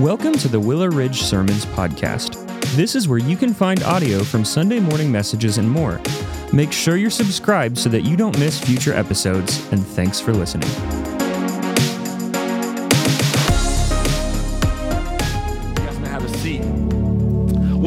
Welcome to the Willow Ridge Sermons Podcast. This is where you can find audio from Sunday morning messages and more. Make sure you're subscribed so that you don't miss future episodes, and thanks for listening.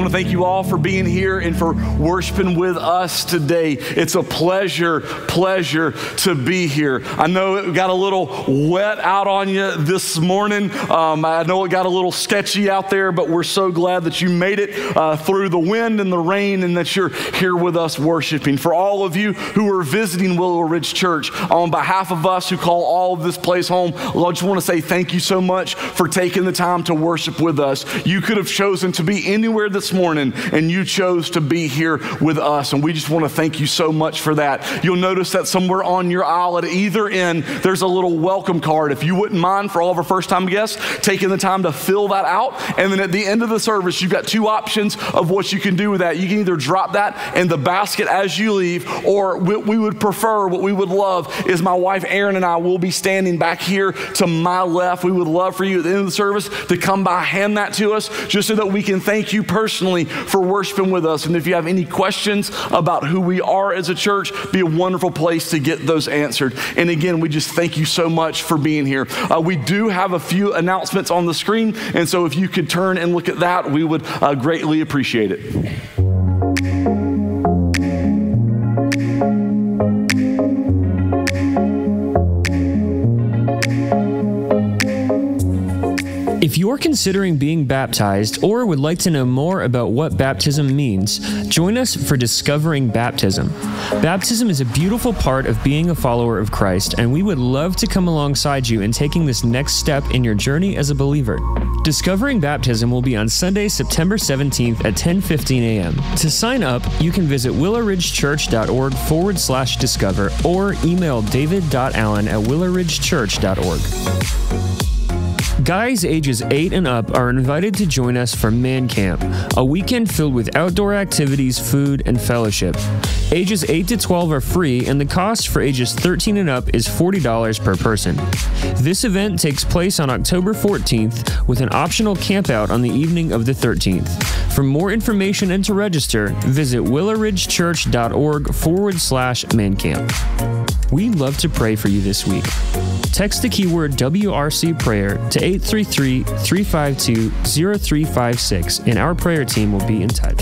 Want to thank you all for being here and for worshiping with us today. It's a pleasure, pleasure to be here. I know it got a little wet out on you this morning. Um, I know it got a little sketchy out there, but we're so glad that you made it uh, through the wind and the rain and that you're here with us worshiping. For all of you who are visiting Willow Ridge Church, on behalf of us who call all of this place home, I just want to say thank you so much for taking the time to worship with us. You could have chosen to be anywhere this morning, and you chose to be here with us. And we just want to thank you so much for that. You'll notice that somewhere on your aisle at either end, there's a little welcome card. If you wouldn't mind, for all of our first time guests, taking the time to fill that out. And then at the end of the service, you've got two options of what you can do with that. You can either drop that in the basket as you leave, or we would prefer, what we would love is my wife Erin and I will be standing back here to my left. We would love for you at the end of the service to come by, hand that to us, just so that we can thank you personally personally for worshiping with us. And if you have any questions about who we are as a church, be a wonderful place to get those answered. And again, we just thank you so much for being here. Uh, we do have a few announcements on the screen. And so if you could turn and look at that, we would uh, greatly appreciate it. If you're considering being baptized or would like to know more about what baptism means, join us for Discovering Baptism. Baptism is a beautiful part of being a follower of Christ, and we would love to come alongside you in taking this next step in your journey as a believer. Discovering Baptism will be on Sunday, September 17th at 10:15 a.m. To sign up, you can visit willowridgechurch.org forward slash discover or email david.allen at willowridgechurch.org. Guys ages 8 and up are invited to join us for Man Camp, a weekend filled with outdoor activities, food, and fellowship. Ages 8 to 12 are free, and the cost for ages 13 and up is $40 per person. This event takes place on October 14th with an optional campout on the evening of the 13th. For more information and to register, visit willowridgechurch.org forward slash mancamp. We'd love to pray for you this week. Text the keyword WRC prayer to 833 352 0356, and our prayer team will be in touch.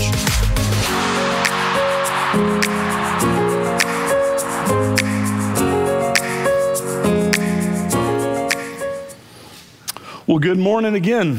Well, good morning again.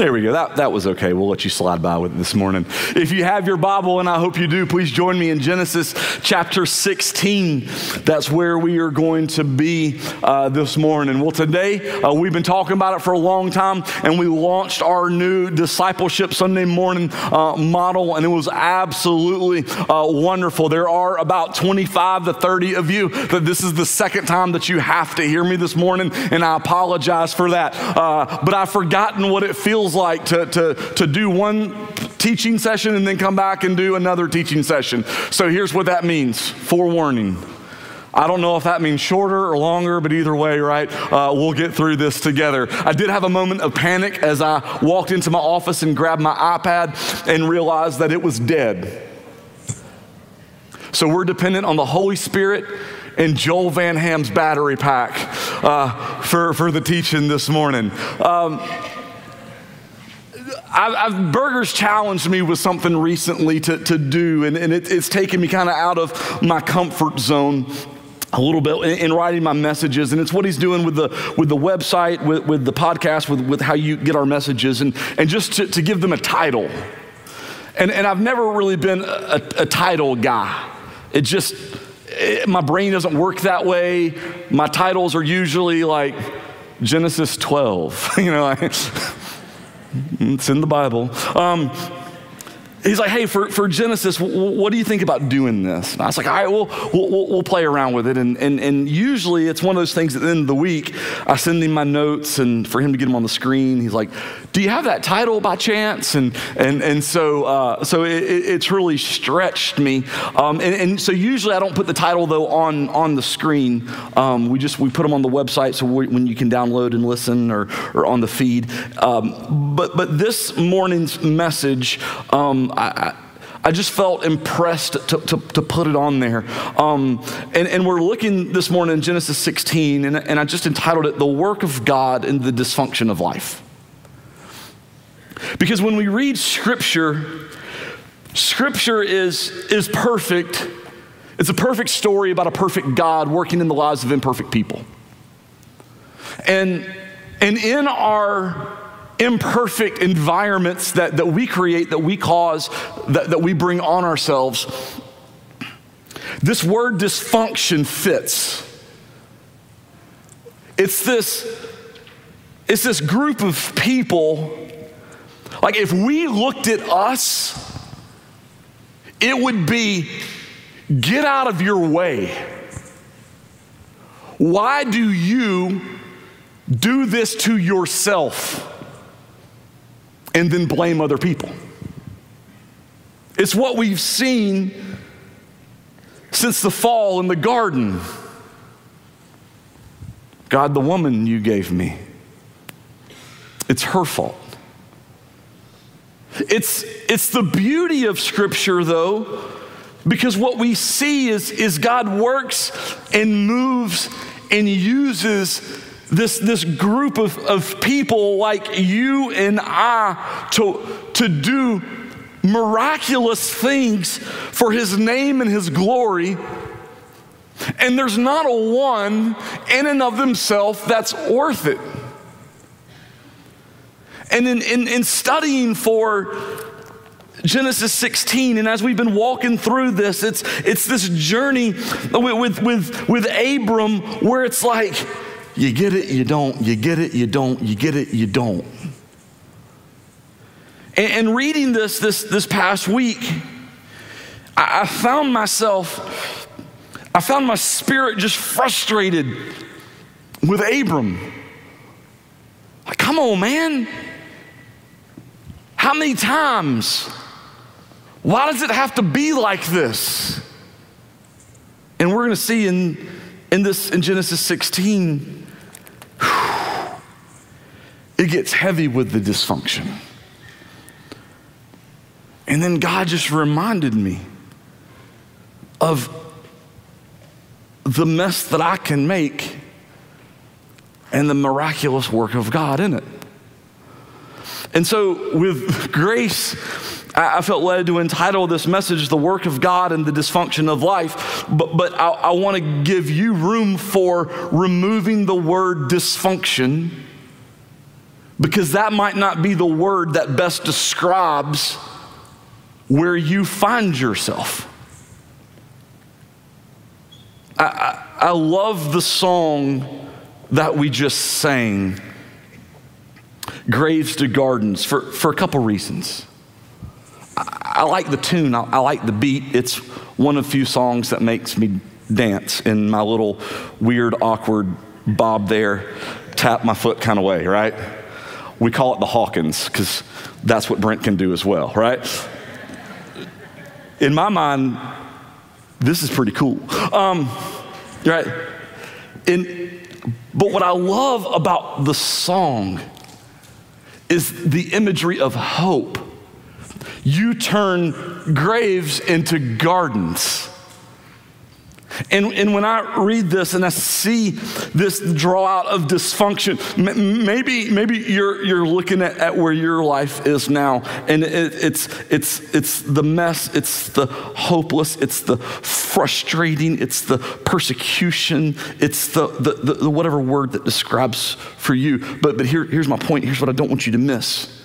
There we go. That, that was okay. We'll let you slide by with it this morning. If you have your Bible, and I hope you do, please join me in Genesis chapter 16. That's where we are going to be uh, this morning. Well, today, uh, we've been talking about it for a long time, and we launched our new discipleship Sunday morning uh, model, and it was absolutely uh, wonderful. There are about 25 to 30 of you that this is the second time that you have to hear me this morning, and I apologize for that. Uh, but I've forgotten what it feels feels like to, to, to do one teaching session and then come back and do another teaching session. So here's what that means forewarning. I don't know if that means shorter or longer, but either way, right, uh, we'll get through this together. I did have a moment of panic as I walked into my office and grabbed my iPad and realized that it was dead. So we're dependent on the Holy Spirit and Joel Van Ham's battery pack uh, for, for the teaching this morning. Um, I've, I've, Burgers challenged me with something recently to, to do, and, and it, it's taken me kind of out of my comfort zone a little bit in, in, writing my messages and it's what he's doing with the with the website with, with the podcast with, with how you get our messages and and just to, to give them a title. And and i've never really been a, a title guy. It just it, my brain doesn't work that way. My titles are usually like genesis 12 you know it's in the Bible. Um, he's like, hey, for, for Genesis, what do you think about doing this? And I was like, all right, we'll, we'll, we'll play around with it. And, and, and usually it's one of those things at the end of the week, I send him my notes and for him to get them on the screen, he's like, do you have that title by chance? And, and, and so, uh, so it, it's really stretched me. Um, and, and, so usually I don't put the title though on, on the screen. Um, we just, we put them on the website so we, when you can download and listen or, or on the feed. Um, but, but this morning's message, um, I, I just felt impressed to, to, to put it on there. Um, and, and we're looking this morning in Genesis 16, and, and I just entitled it The Work of God in the Dysfunction of Life. Because when we read Scripture, Scripture is, is perfect. It's a perfect story about a perfect God working in the lives of imperfect people. And, and in our imperfect environments that, that we create, that we cause, that, that we bring on ourselves, this word dysfunction fits. It's this, it's this group of people. Like if we looked at us, it would be get out of your way. Why do you do this to yourself? And then blame other people. It's what we've seen since the fall in the garden. God, the woman you gave me, it's her fault. It's, it's the beauty of Scripture, though, because what we see is, is God works and moves and uses this, this group of, of people like you and I to, to do miraculous things for his name and his glory. And there's not a one in and of themselves that's worth it. And in, in, in studying for Genesis 16, and as we've been walking through this, it's, it's this journey with, with, with Abram where it's like, you get it, you don't. You get it, you don't. You get it, you don't. And, and reading this, this this past week, I, I found myself, I found my spirit just frustrated with Abram. Like, come on, man. How many times? Why does it have to be like this? And we're going to see in, in this in Genesis 16 it gets heavy with the dysfunction. And then God just reminded me of the mess that I can make and the miraculous work of God in it. And so, with grace, I felt led to entitle this message The Work of God and the Dysfunction of Life. But, but I, I want to give you room for removing the word dysfunction because that might not be the word that best describes where you find yourself. I, I, I love the song that we just sang, Graves to Gardens, for, for a couple reasons. I, like the tune, I, I like the beat. It's one of few songs that makes me dance in my little weird, awkward bob there, tap my foot kind of way, right? We call it the Hawkins because that's what Brent can do as well, right? In my mind, this is pretty cool. Um, right? In, but what I love about the song is the imagery of hope. You turn graves into gardens. And, and when I read this and I see this draw out of dysfunction, maybe, maybe you're, you're looking at, at where your life is now, and it, it's, it's, it's the mess, it's the hopeless, it's the frustrating, it's the persecution, it's the, the, the, the whatever word that describes for you. But, but here, here's my point. Here's what I don't want you to miss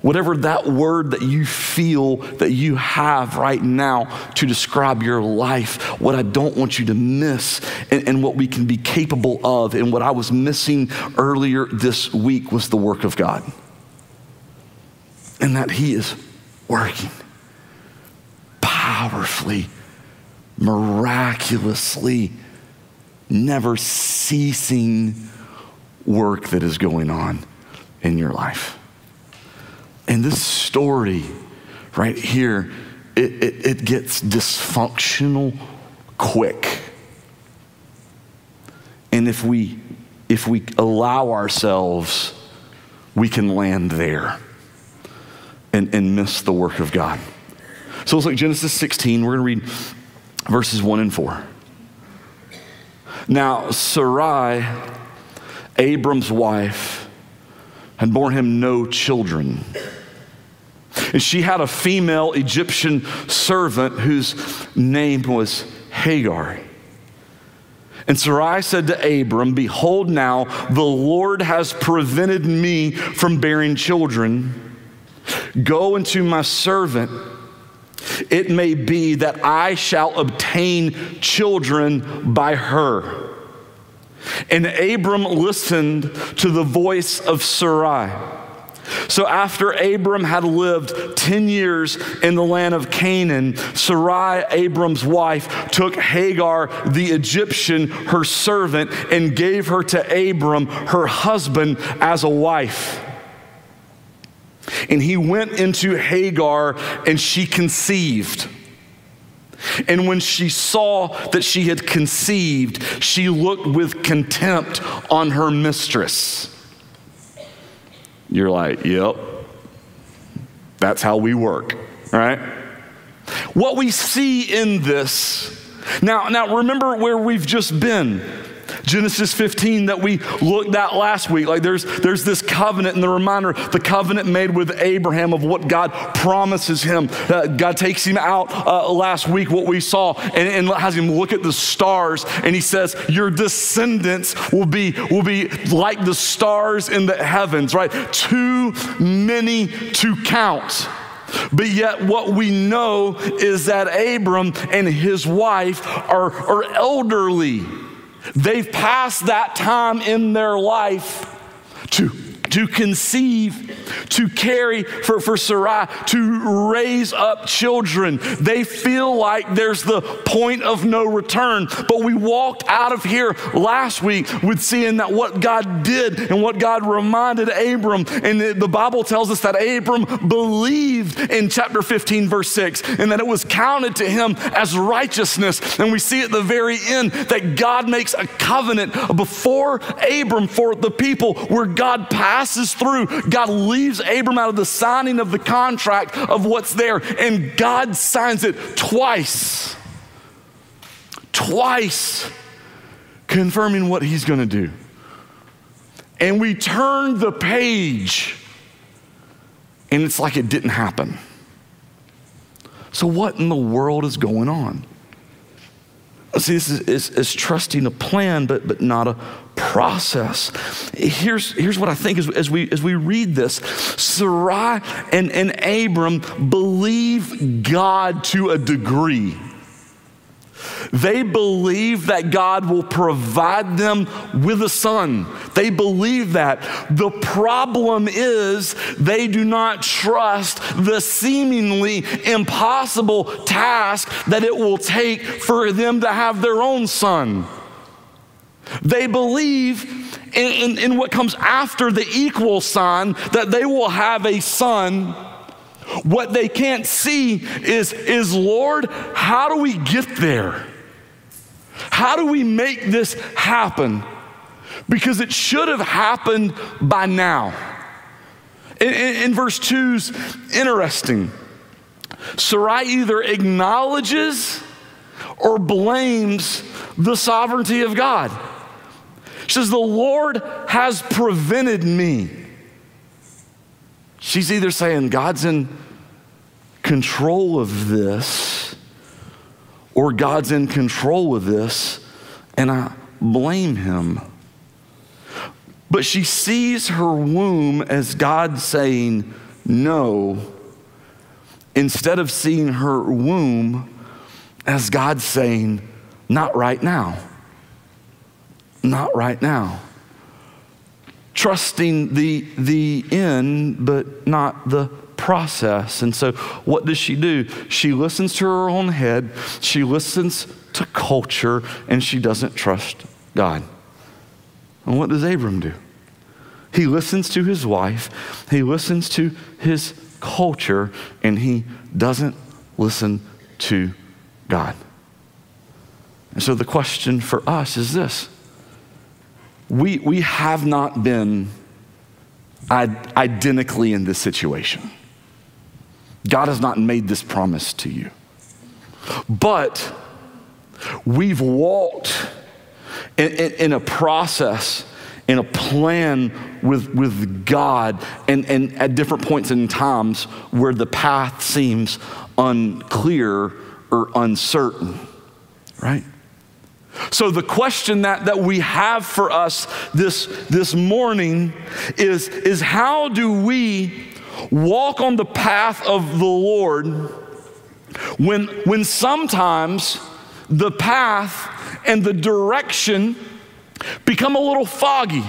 Whatever that word that you feel that you have right now to describe your life, what I don't want you to miss and, and, what we can be capable of, and what I was missing earlier this week was the work of God. And that He is working powerfully, miraculously, never ceasing work that is going on in your life. And this story right here, it, it, it gets dysfunctional quick. And if we if we allow ourselves, we can land there and, and miss the work of God. So let's look Genesis 16. We're going to read verses 1 and 4. Now, Sarai, Abram's wife, had borne him no children. And she had a female Egyptian servant whose name was Hagar. And Sarai said to Abram, Behold, now the Lord has prevented me from bearing children. Go unto my servant. It may be that I shall obtain children by her. And Abram listened to the voice of Sarai. So after Abram had lived 10 years in the land of Canaan, Sarai, Abram's wife, took Hagar, the Egyptian, her servant, and gave her to Abram, her husband, as a wife. And he went into Hagar, and she conceived. And when she saw that she had conceived, she looked with contempt on her mistress. You're like, yep, that's how we work, right? What we see in this, now, now remember where we've just been. Genesis 15 that we looked at last week. Like there's, there's this covenant and the reminder, the covenant made with Abraham of what God promises him. Uh, God takes him out uh, last week, what we saw, and, and has him look at the stars, and he says, Your descendants will be, will be like the stars in the heavens, right? Too many to count. But yet, what we know is that Abram and his wife are, are elderly. They've passed that time in their life to to conceive, to carry for, for Sarai, to raise up children. They feel like there's the point of no return. But we walked out of here last week with seeing that what God did and what God reminded Abram. And the Bible tells us that Abram believed in chapter 15, verse 6, and that it was counted to him as righteousness. And we see at the very end that God makes a covenant before Abram for the people where God passes through, God leaves Abram out of the signing of the contract of what's there, and God signs it twice. Twice, confirming what he's going to do. And we turn the page, and it's like it didn't happen. So, what in the world is going on? See, this is, is, is, trusting a plan, but, but not a process. Here's, here's what I think as, as, we, as we read this Sarai and, and Abram believe God to a degree. They believe that God will provide them with a son. They believe that. The problem is they do not trust the seemingly impossible task that it will take for them to have their own son. They believe in, in, in what comes after the equal sign that they will have a son. What they can't see is, is Lord, how do we get there? How do we make this happen? Because it should have happened by now. In, in, in verse 2's interesting. Sarai either acknowledges or blames the sovereignty of God. She says, The Lord has prevented me. She's either saying God's in control of this or God's in control of this and I blame him. But she sees her womb as God saying no instead of seeing her womb as God saying, not right now. Not right now. Trusting the, the end, but not the process. And so, what does she do? She listens to her own head, she listens to culture, and she doesn't trust God. And what does Abram do? He listens to his wife, he listens to his culture, and he doesn't listen to God. And so the question for us is this we, we have not been identically in this situation. God has not made this promise to you. But we've walked in, in, in a process, in a plan with, with God, and, and at different points in times where the path seems unclear or uncertain, right? So, the question that, that we have for us this, this morning is, is how do we walk on the path of the Lord when, when sometimes the path and the direction become a little foggy,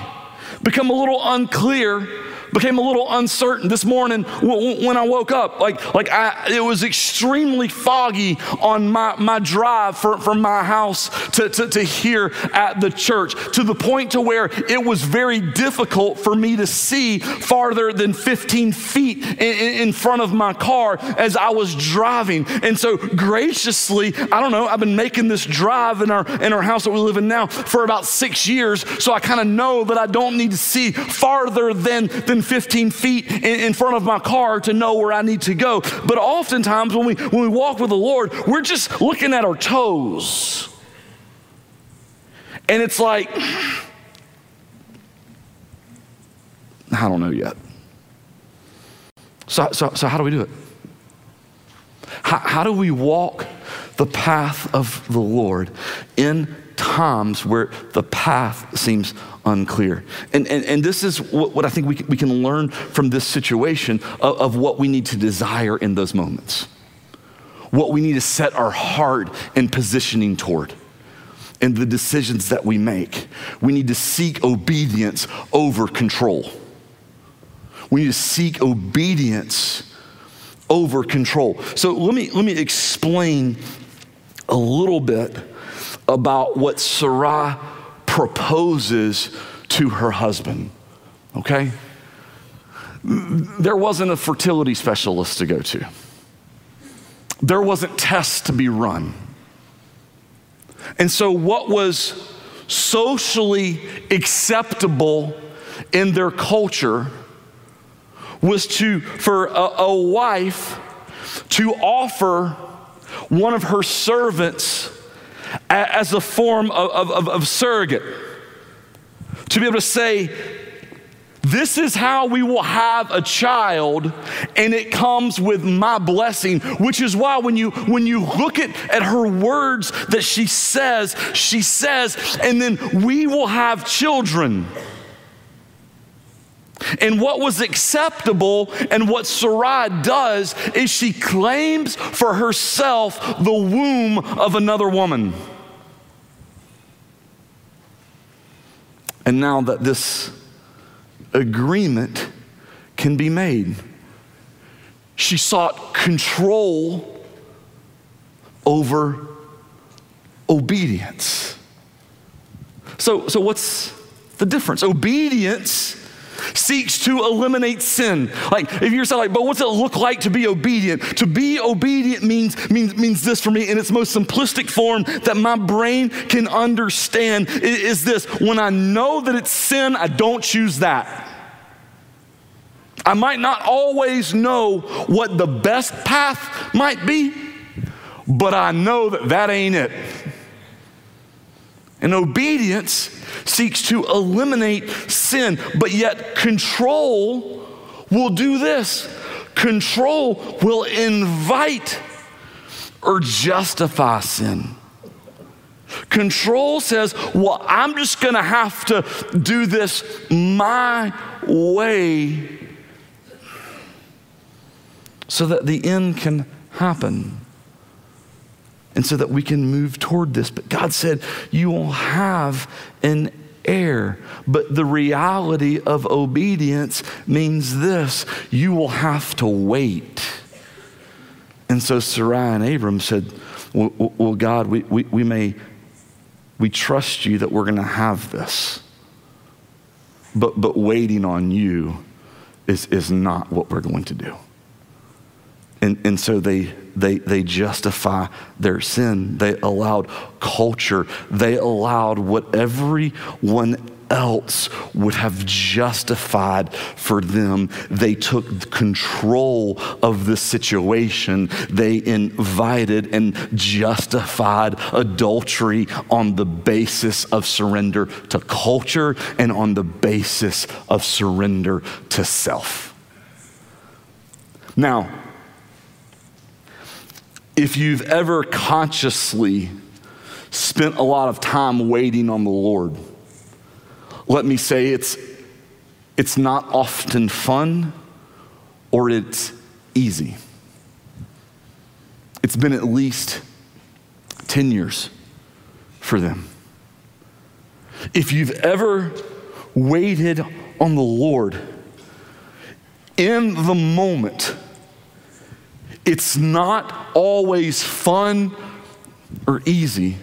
become a little unclear, became a little uncertain this morning when I woke up. Like, like I, it was extremely foggy on my, my drive for, from my house to, to, to here at the church to the point to where it was very difficult for me to see farther than 15 feet in, in front of my car as I was driving. And so graciously, I don't know, I've been making this drive in our, in our house that we live in now for about six years. So I kind of know that I don't need to see farther than, than than 15 feet in, in front of my car to know where I need to go. But oftentimes when we, when we walk with the Lord, we're just looking at our toes. And it's like, I don't know yet. So, so, so how do we do it? How, how do we walk the path of the Lord in times where the path seems unclear. And, and, and this is what, what I think we can, we can learn from this situation of, of what we need to desire in those moments, what we need to set our heart and positioning toward. In the decisions that we make, we need to seek obedience over control. We need to seek obedience over control. So let me, let me explain a little bit about what Sarah proposes to her husband, okay? There wasn't a fertility specialist to go to, there wasn't tests to be run. And so, what was socially acceptable in their culture was to, for a, a wife to offer one of her servants as a form of, of, of surrogate. To be able to say, this is how we will have a child, and it comes with my blessing, which is why when you when you look at, at her words that she says, she says, and then we will have children. And what was acceptable and what Sarai does is she claims for herself the womb of another woman. And now that this agreement can be made, she sought control over obedience. So, so what's the difference? Obedience seeks to eliminate sin. Like if you're saying like, but what's it look like to be obedient? To be obedient means means means this for me in its most simplistic form that my brain can understand is this. When I know that it's sin, I don't choose that. I might not always know what the best path might be, but I know that that ain't it. And obedience seeks to eliminate sin, but yet control will do this control will invite or justify sin. Control says, Well, I'm just gonna have to do this my way so that the end can happen and so that we can move toward this. But God said, You will have an heir. But the reality of obedience means this you will have to wait. And so Sarai and Abram said, Well, well God, we, we, we may, we trust you that we're going to have this. But, but waiting on you is, is not what we're going to do. And, and so they, they, they justify their sin. They allowed culture. They allowed what everyone else would have justified for them. They took control of the situation. They invited and justified adultery on the basis of surrender to culture and on the basis of surrender to self. Now, if you've ever consciously spent a lot of time waiting on the Lord, let me say it's, it's not often fun or it's easy. It's been at least 10 years for them. If you've ever waited on the Lord, in the moment, it's not always fun or easy,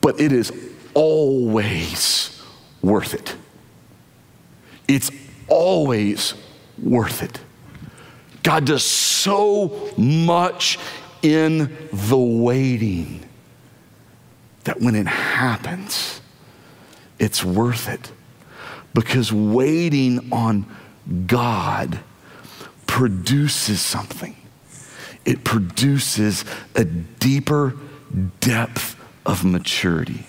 but it is always worth it. It's always worth it. God does so much in the waiting that when it happens, it's worth it. Because waiting on God produces something it produces a deeper depth of maturity.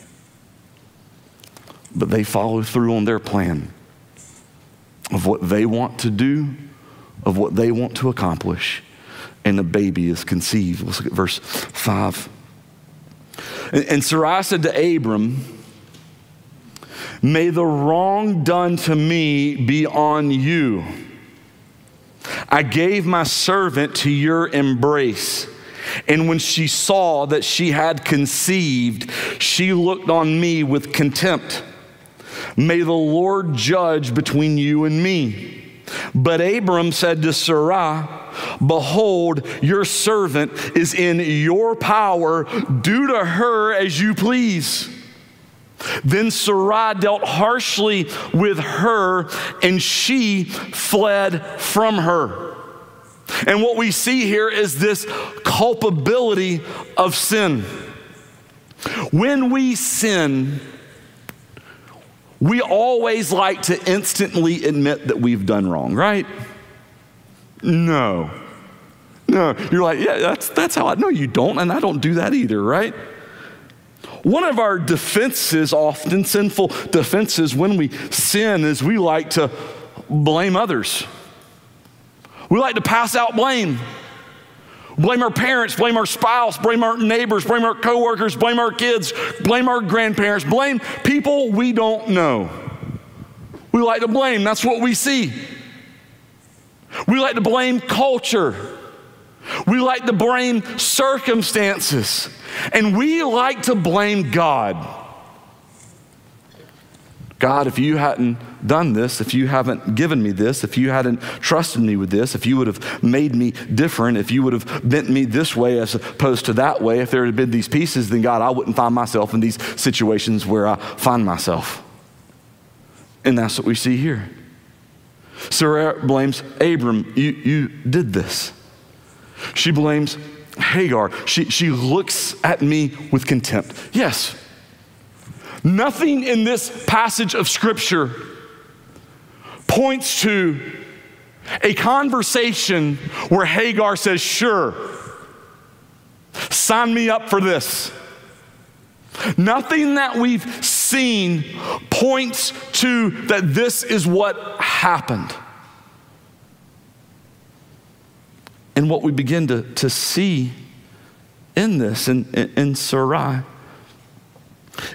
But they follow through on their plan of what they want to do, of what they want to accomplish, and a baby is conceived. Let's look at verse 5. And, and Sarai said to Abram, May the wrong done to me be on you I gave my servant to your embrace. And when she saw that she had conceived, she looked on me with contempt. May the Lord judge between you and me. But Abram said to Sarai, Behold, your servant is in your power. Do to her as you please. Then Sarai dealt harshly with her, and she fled from her. And what we see here is this culpability of sin. When we sin, we always like to instantly admit that we've done wrong, right? No. No. You're like, yeah, that's, that's how I know you don't, and I don't do that either, right? One of our defenses, often sinful defenses when we sin, is we like to blame others. We like to pass out blame. Blame our parents, blame our spouse, blame our neighbors, blame our coworkers, blame our kids, blame our grandparents, blame people we don't know. We like to blame, that's what we see. We like to blame culture. We like to blame circumstances. And we like to blame God. God, if you hadn't done this, if you haven't given me this, if you hadn't trusted me with this, if you would have made me different, if you would have bent me this way as opposed to that way, if there had been these pieces, then God, I wouldn't find myself in these situations where I find myself. And that's what we see here. Sarah blames Abram. You, you did this. She blames Hagar. She, she looks at me with contempt. Yes, nothing in this passage of Scripture points to a conversation where Hagar says, Sure, sign me up for this. Nothing that we've seen points to that this is what happened. And what we begin to, to see in this, in, in, in Sarai,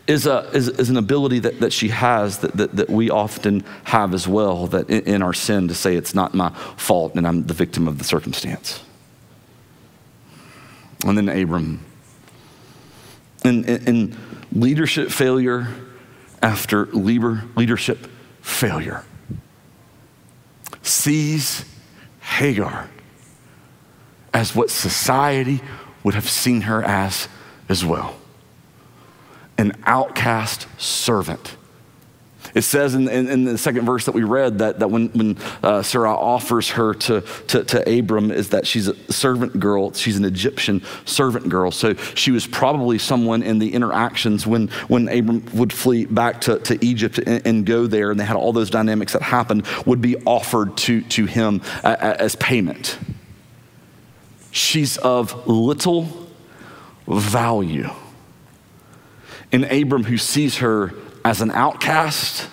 is, a, is, is, an ability that, that she has that, that, that we often have as well, that in, in, our sin to say it's not my fault and I'm the victim of the circumstance. And then Abram. In, in, in leadership failure after leader, leadership failure sees Hagar as what society would have seen her as as well an outcast servant it says in, in, in, the second verse that we read that, that when, when uh, Sarah offers her to, to, to Abram is that she's a servant girl. She's an Egyptian servant girl. So she was probably someone in the interactions when, when Abram would flee back to, to Egypt and, and go there and they had all those dynamics that happened would be offered to, to him as payment. She's of little value. And Abram, who sees her as an outcast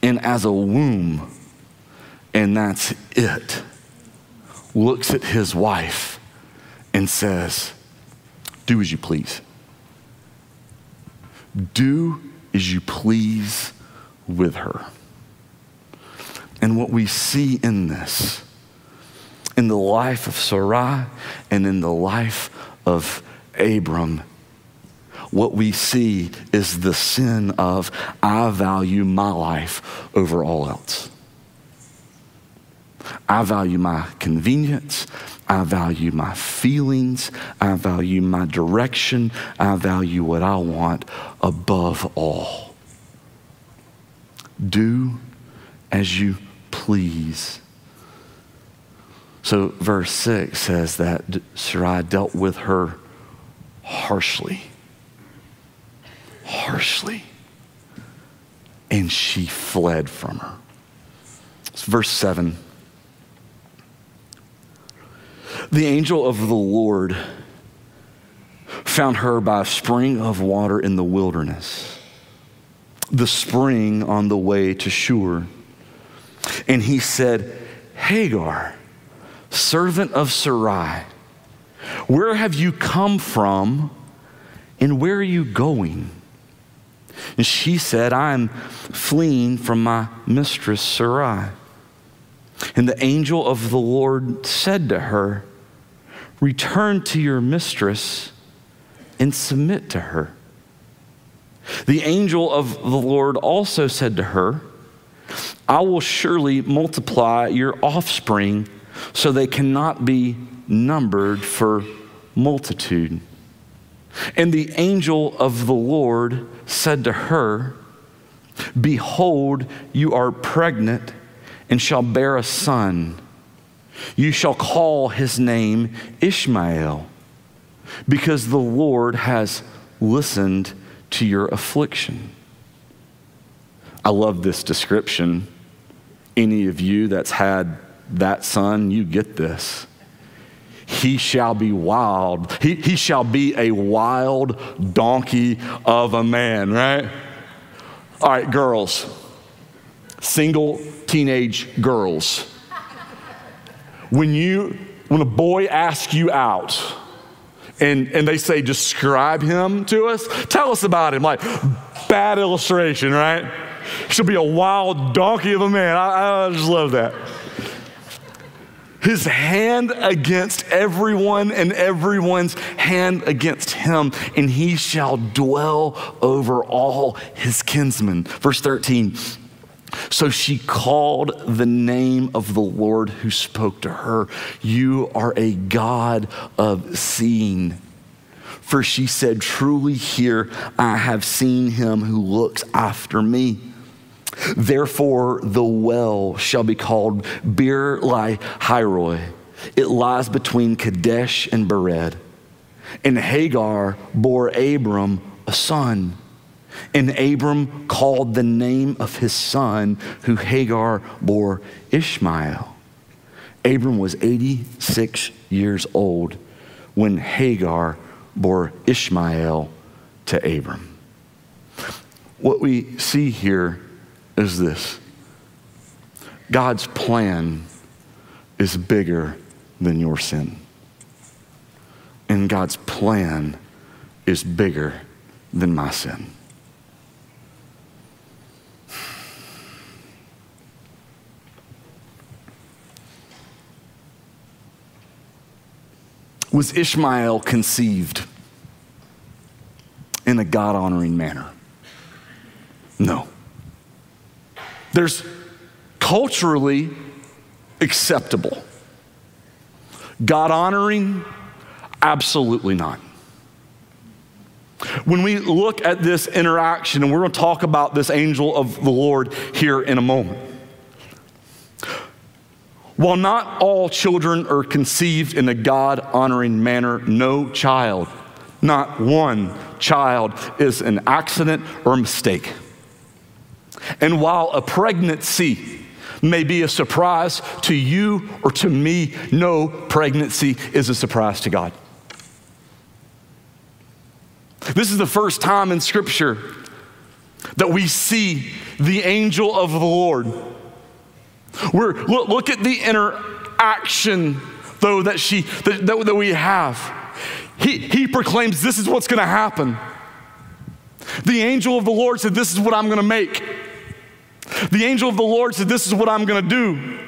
and as a womb, and that's it. Looks at his wife and says, Do as you please. Do as you please with her. And what we see in this, in the life of Sarai and in the life of Abram, what we see is the sin of I value my life over all else. I value my convenience. I value my feelings. I value my direction. I value what I want above all. Do as you please. So, verse 6 says that Sarai dealt with her harshly harshly. And she fled from her. It's verse 7. The angel of the Lord found her by a spring of water in the wilderness, the spring on the way to Shur. And he said, Hagar, servant of Sarai, where have you come from and where are you going? And she said, I'm fleeing from my mistress Sarai. And the angel of the Lord said to her, Return to your mistress and submit to her. The angel of the Lord also said to her, I will surely multiply your offspring so they cannot be numbered for multitude. And the angel of the Lord said to her, Behold, you are pregnant and shall bear a son. You shall call his name Ishmael, because the Lord has listened to your affliction. I love this description. Any of you that's had that son, you get this he shall be wild. He, he shall be a wild donkey of a man, right? All right, girls, single teenage girls. When you when a boy asks you out and, and they say, describe him to us, tell us about him. Like, bad illustration, right? She'll be a wild donkey of a man. I, I just love that his hand against everyone and everyone's hand against him, and he shall dwell over all his kinsmen. Verse 13. So she called the name of the Lord who spoke to her. You are a God of seeing. For she said, Truly, here I have seen him who looks after me. Therefore, the well shall be called Beer Lai Hiroi. It lies between Kadesh and Bered. And Hagar bore Abram a son. And Abram called the name of his son, who Hagar bore Ishmael. Abram was 86 years old when Hagar bore Ishmael to Abram. What we see here is this God's plan is bigger than your sin. And God's plan is bigger than my sin. Was Ishmael conceived in a God honoring manner? No. There's culturally acceptable. God honoring? Absolutely not. When we look at this interaction, and we're going to talk about this angel of the Lord here in a moment. While not all children are conceived in a God honoring manner, no child, not one child, is an accident or a mistake. And while a pregnancy may be a surprise to you or to me, no pregnancy is a surprise to God. This is the first time in Scripture that we see the angel of the Lord. We're, look, look at the interaction, though, that, she, that, that, that we have. He, he proclaims, This is what's going to happen. The angel of the Lord said, This is what I'm going to make. The angel of the Lord said, This is what I'm going to do.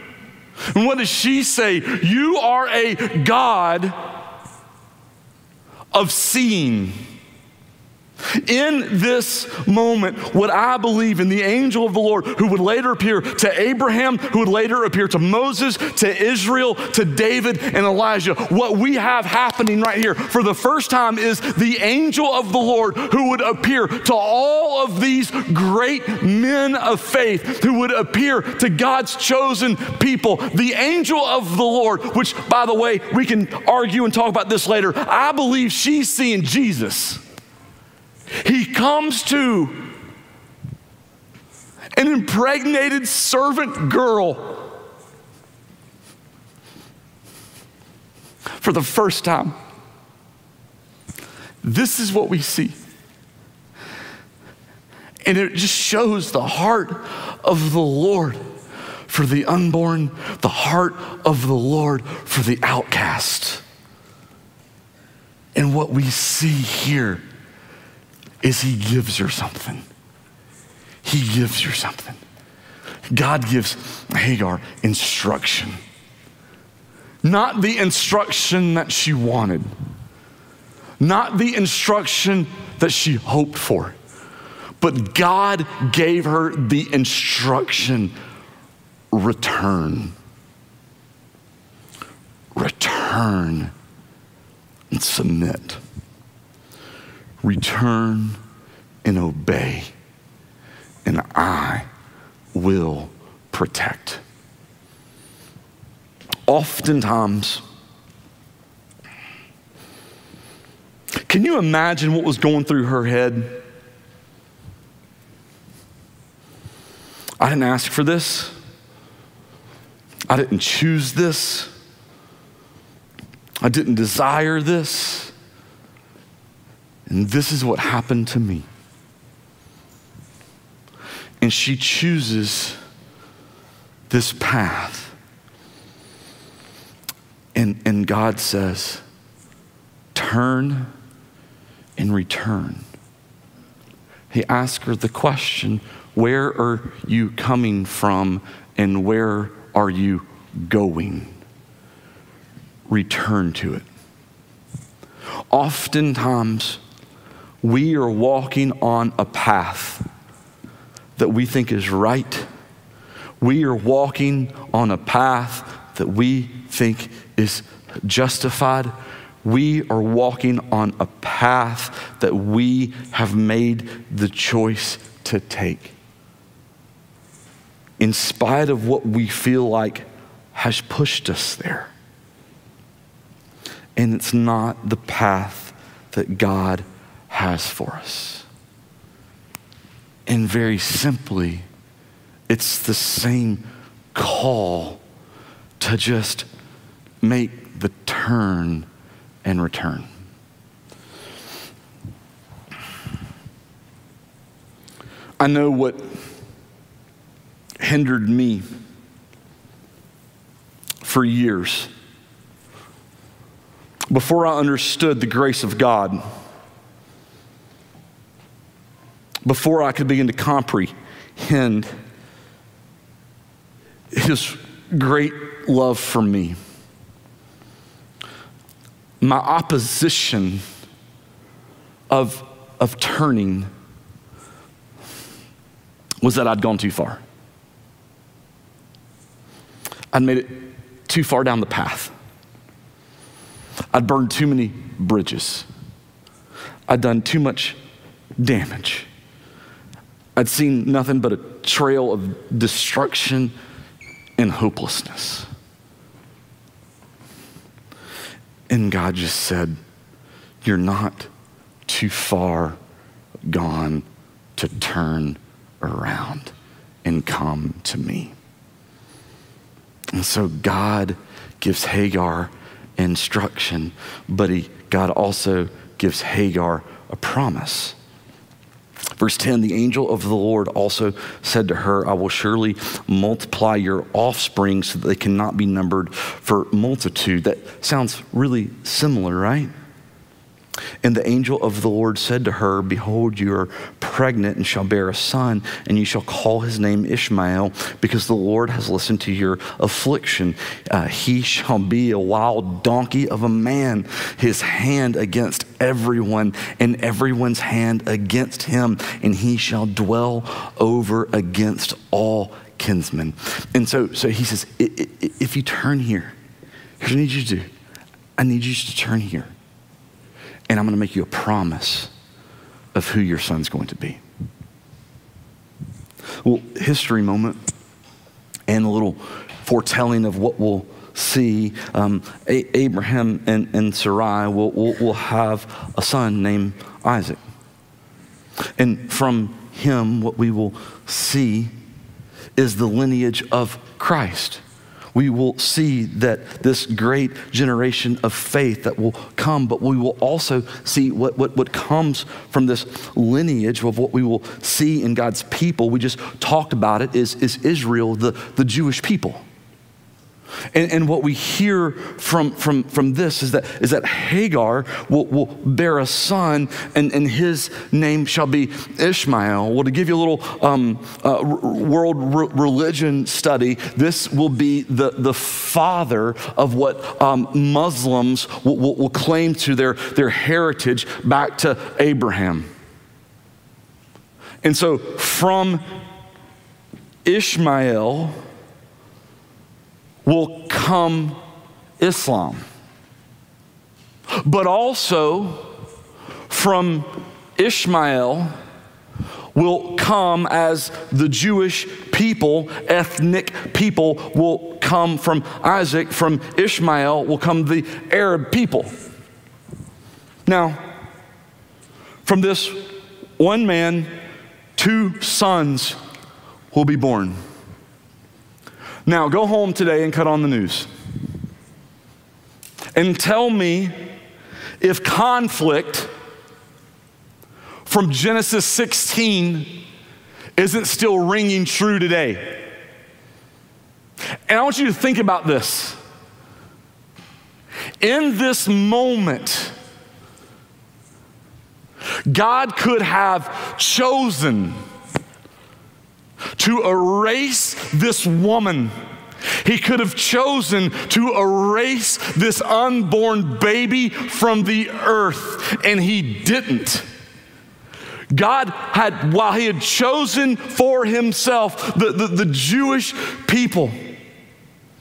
And what does she say? You are a God of seeing. In this moment, what I believe in the angel of the Lord, who would later appear to Abraham, who would later appear to Moses, to Israel, to David, and Elijah, what we have happening right here for the first time is the angel of the Lord who would appear to all of these great men of faith, who would appear to God's chosen people. The angel of the Lord, which, by the way, we can argue and talk about this later, I believe she's seeing Jesus. He comes to an impregnated servant girl for the first time. This is what we see. And it just shows the heart of the Lord for the unborn, the heart of the Lord for the outcast. And what we see here is He gives her something. He gives her something. God gives Hagar instruction. Not the instruction that she wanted, not the instruction that she hoped for, but God gave her the instruction return. Return and submit return and obey, and I will protect. Oftentimes, can you imagine what was going through her head? I didn't ask for this. I didn't choose this. I didn't desire this. And this is what happened to me. And she chooses this path. And, and God says, turn and return. He asks her the question, Where are you coming from and where are you going? Return to it. Oftentimes, we are walking on a path that we think is right. We are walking on a path that we think is justified. We are walking on a path that we have made the choice to take. In spite of what we feel like has pushed us there. And it's not the path that God has for us. And very simply, it's the same call to just make the turn and return. I know what hindered me for years before I understood the grace of God before I could begin to comprehend his great love for me. My opposition of, of turning was that I'd gone too far. I'd made it too far down the path. I'd burned too many bridges. I'd done too much damage. I'd seen nothing but a trail of destruction and hopelessness. And God just said, You're not too far gone to turn around and come to me. And so God gives Hagar instruction, but he, God also gives Hagar a promise. Verse 10 The angel of the Lord also said to her, I will surely multiply your offspring so that they cannot be numbered for multitude. That sounds really similar, right? And the angel of the Lord said to her, Behold, you are pregnant and shall bear a son, and you shall call his name Ishmael, because the Lord has listened to your affliction. Uh, he shall be a wild donkey of a man, his hand against everyone, and everyone's hand against him, and he shall dwell over against all kinsmen. And so, so he says, If you turn here, here's what I need you to do I need you to turn here and I'm going to make you a promise of who your son's going to be. Well, history moment and a little foretelling of what we'll see. Um, a- Abraham and, and Sarai will, will, will have a son named Isaac. And from him, what we will see is the lineage of Christ we will see that this great generation of faith that will come, but we will also see what, what, what comes from this lineage of what we will see in God's people. We just talked about it is, is Israel, the, the Jewish people. And, and, what we hear from, from, from this is that, is that Hagar will, will bear a son, and, and his name shall be Ishmael. Well, to give you a little um, uh, world re- religion study, this will be the, the father of what um, Muslims will, will, will claim to their, their heritage back to Abraham. And so from Ishmael, will come Islam. But also from Ishmael will come as the Jewish people, ethnic people, will come from Isaac. From Ishmael will come the Arab people. Now, from this one man, two sons will be born. Now, go home today and cut on the news. And tell me if conflict from Genesis 16 isn't still ringing true today. And I want you to think about this. In this moment, God could have chosen to erase this woman. He could have chosen to erase this unborn baby from the earth, and he didn't. God had, while he had chosen for himself the, the, the Jewish people,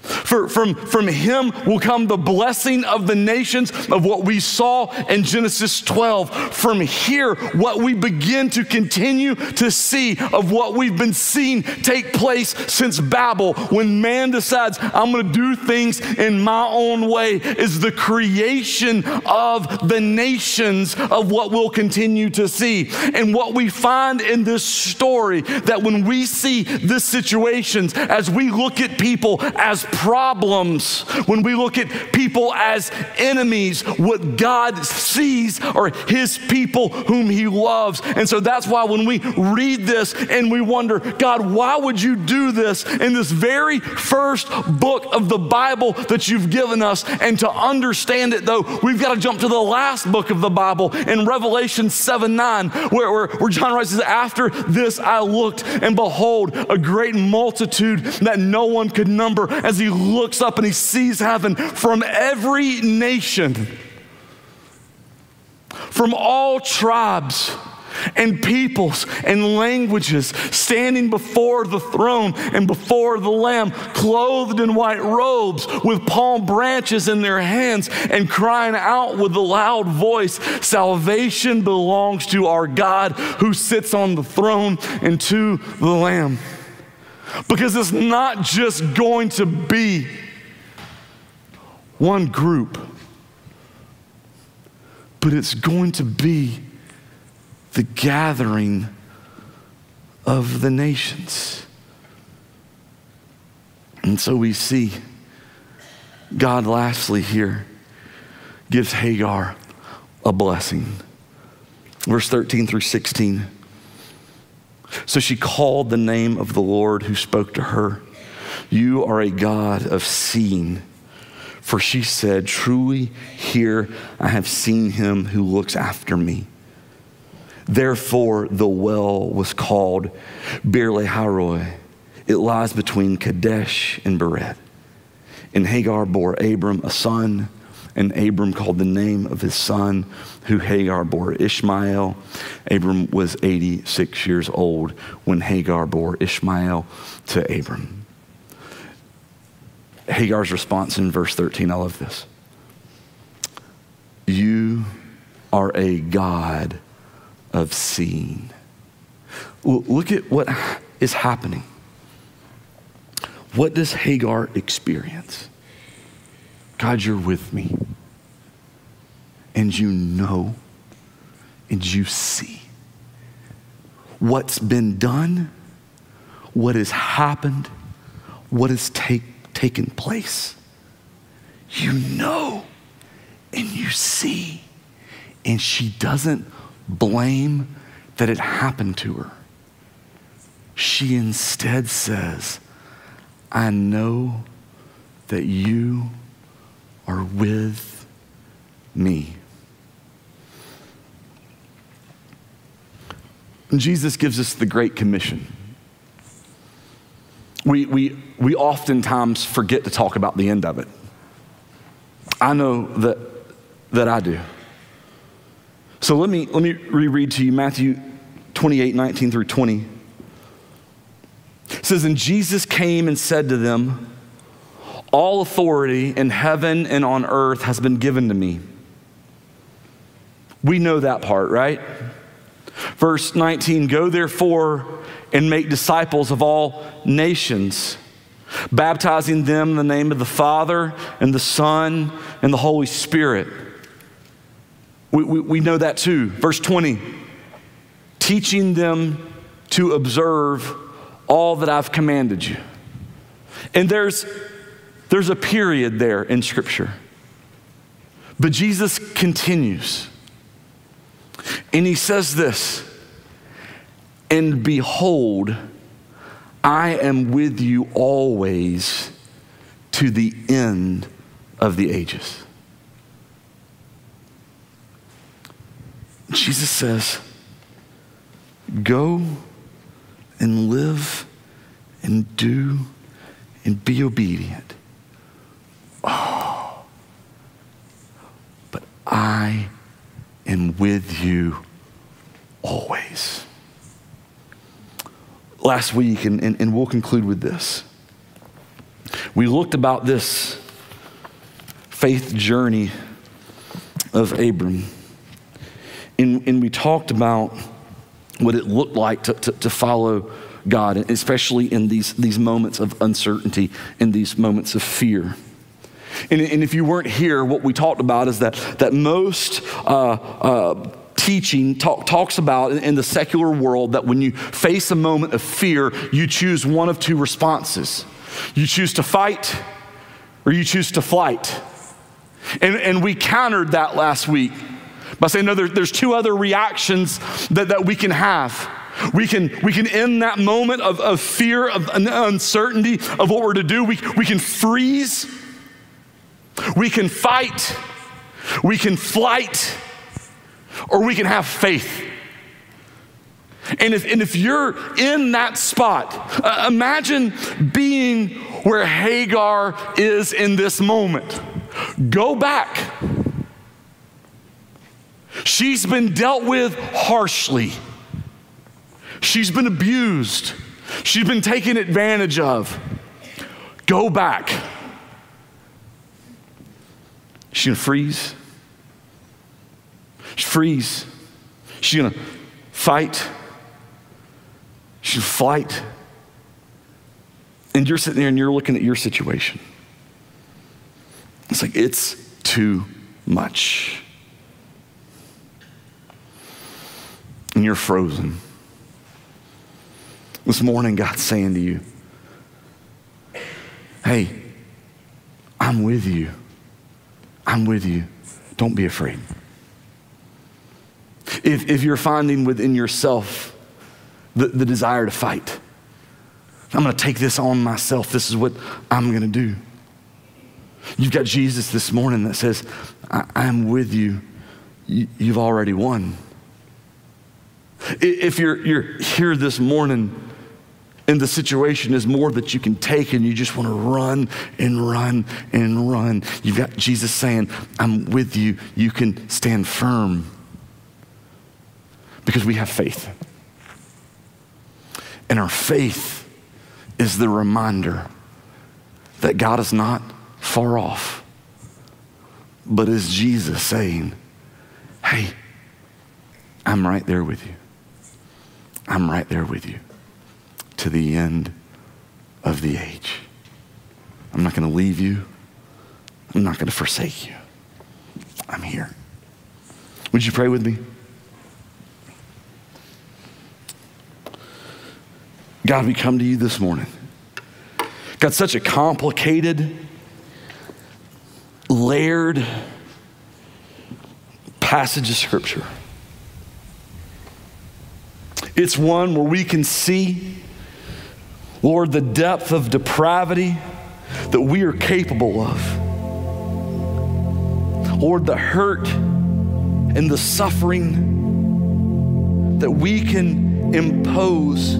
for, from, from him will come the blessing of the nations of what we saw in Genesis 12. From here, what we begin to continue to see of what we've been seeing take place since Babel, when man decides, I'm going to do things in my own way, is the creation of the nations of what we'll continue to see. And what we find in this story that when we see this situations, as we look at people as problems, when we look at people as enemies, what God sees are his people whom he loves. And so that's why when we read this and we wonder, God, why would you do this in this very first book of the Bible that you've given us? And to understand it, though, we've got to jump to the last book of the Bible in Revelation 7 9, where, where, where John writes, After this I looked, and behold, a great multitude that no one could number as he looks up and he sees heaven from every nation, from all tribes and peoples and languages standing before the throne and before the Lamb, clothed in white robes with palm branches in their hands and crying out with a loud voice Salvation belongs to our God who sits on the throne and to the Lamb. Because it's not just going to be one group, but it's going to be the gathering of the nations. And so we see God, lastly, here gives Hagar a blessing. Verse 13 through 16. So she called the name of the Lord who spoke to her. You are a God of seeing. For she said, Truly, here I have seen him who looks after me. Therefore, the well was called Beer-lahai-roi. It lies between Kadesh and Bered. And Hagar bore Abram a son, and Abram called the name of his son, who Hagar bore Ishmael. Abram was 86 years old when Hagar bore Ishmael to Abram. Hagar's response in verse 13, I love this. You are a God of seeing. Look at what is happening. What does Hagar experience? God, you're with me. And you know and you see what's been done, what has happened, what has take, taken place. You know and you see. And she doesn't blame that it happened to her. She instead says, I know that you are with me. Jesus gives us the Great Commission. We, we, we oftentimes forget to talk about the end of it. I know that, that I do. So let me, let me reread to you Matthew 28 19 through 20. It says, And Jesus came and said to them, All authority in heaven and on earth has been given to me. We know that part, right? Verse 19 Go therefore and make disciples of all nations, baptizing them in the name of the Father and the Son and the Holy Spirit. We, we, we know that too. Verse 20 teaching them to observe all that I've commanded you. And there's, there's a period there in Scripture. But Jesus continues. And he says this And behold, I am with you always to the end of the ages. Jesus says, Go and live and do and be obedient. Oh, but I am with you always. Last week, and, and, and we'll conclude with this, we looked about this faith journey of Abram. And, and we talked about what it looked like to, to, to follow God, especially in these, these moments of uncertainty, in these moments of fear. And, and if you weren't here, what we talked about is that, that most uh, uh, teaching talk, talks about in, the secular world that when you face a moment of fear, you choose one of two responses you choose to fight or you choose to flight. And, and we countered that last week by saying, no, there, there's two other reactions that, that we can have. We can, we can end that moment of, of fear, of uncertainty of what we're to do. We, we can freeze we can fight, we can flight, or we can have faith. And if, and if you're in that spot, uh, imagine being where Hagar is in this moment. Go back. She's been dealt with harshly. She's been abused. She's been taken advantage of. Go back. She's gonna freeze. She's freeze. She's gonna fight. She's gonna flight. And you're sitting there and you're looking at your situation. It's like, it's too much. And you're frozen. This morning, God's saying to you, Hey, I'm with you. I'm with you. Don't be afraid. If, if you're finding within yourself the, the desire to fight, I'm going to take this on myself. This is what I'm going to do. You've got Jesus this morning that says, I, am with you. you. You've already won. If you're, you're here this morning and the situation is more that you can take and you just want to run and run and run, you've got Jesus saying, I'm with you. You can stand firm because we have faith. And our faith is the reminder that God is not far off, but is Jesus saying, Hey, I'm right there with you. I'm right there with you to the end of the age. I'm not going to leave you. I'm not going to forsake you. I'm here. Would you pray with me? God, we come to you this morning. Got such a complicated, layered passage of Scripture. It's one where we can see, Lord, the depth of depravity that we are capable of. Lord, the hurt and the suffering that we can impose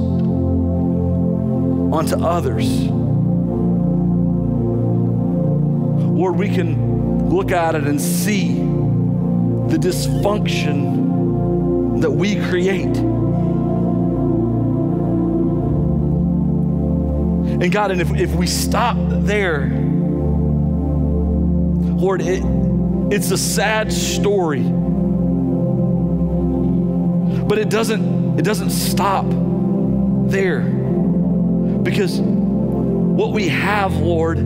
onto others. Lord, we can look at it and see the dysfunction that we create. And God, and if, if we stop there, Lord, it, it's a sad story. But it doesn't, it doesn't stop there. Because what we have, Lord,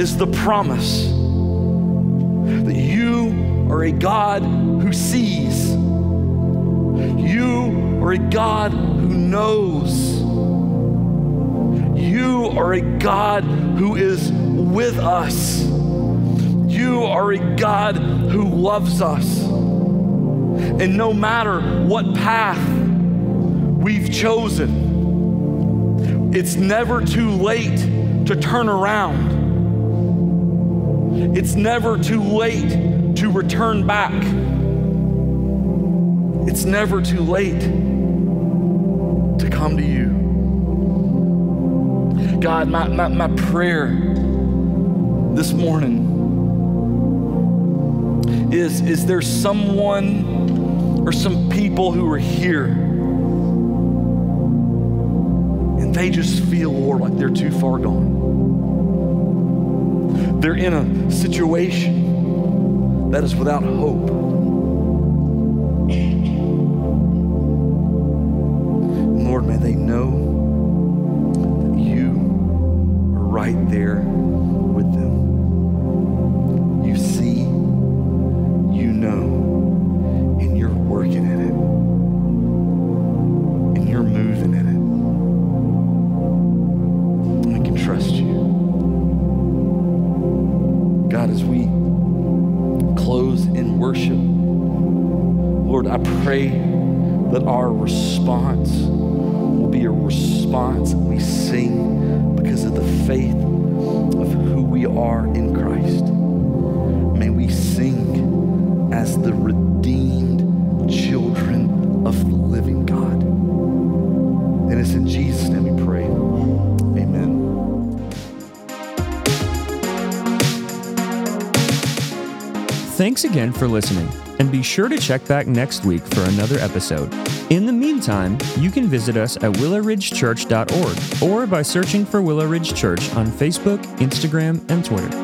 is the promise that you are a God who sees. You are a God who knows. You are a God who is with us. You are a God who loves us. And no matter what path we've chosen, it's never too late to turn around. It's never too late to return back. It's never too late to come to you. God, my, my, my prayer this morning is is there someone or some people who are here and they just feel, Lord, like they're too far gone? They're in a situation that is without hope. Right there for listening. and be sure to check back next week for another episode. In the meantime, you can visit us at willowridgechurch.org or by searching for Willow Ridge Church on Facebook, Instagram, and Twitter.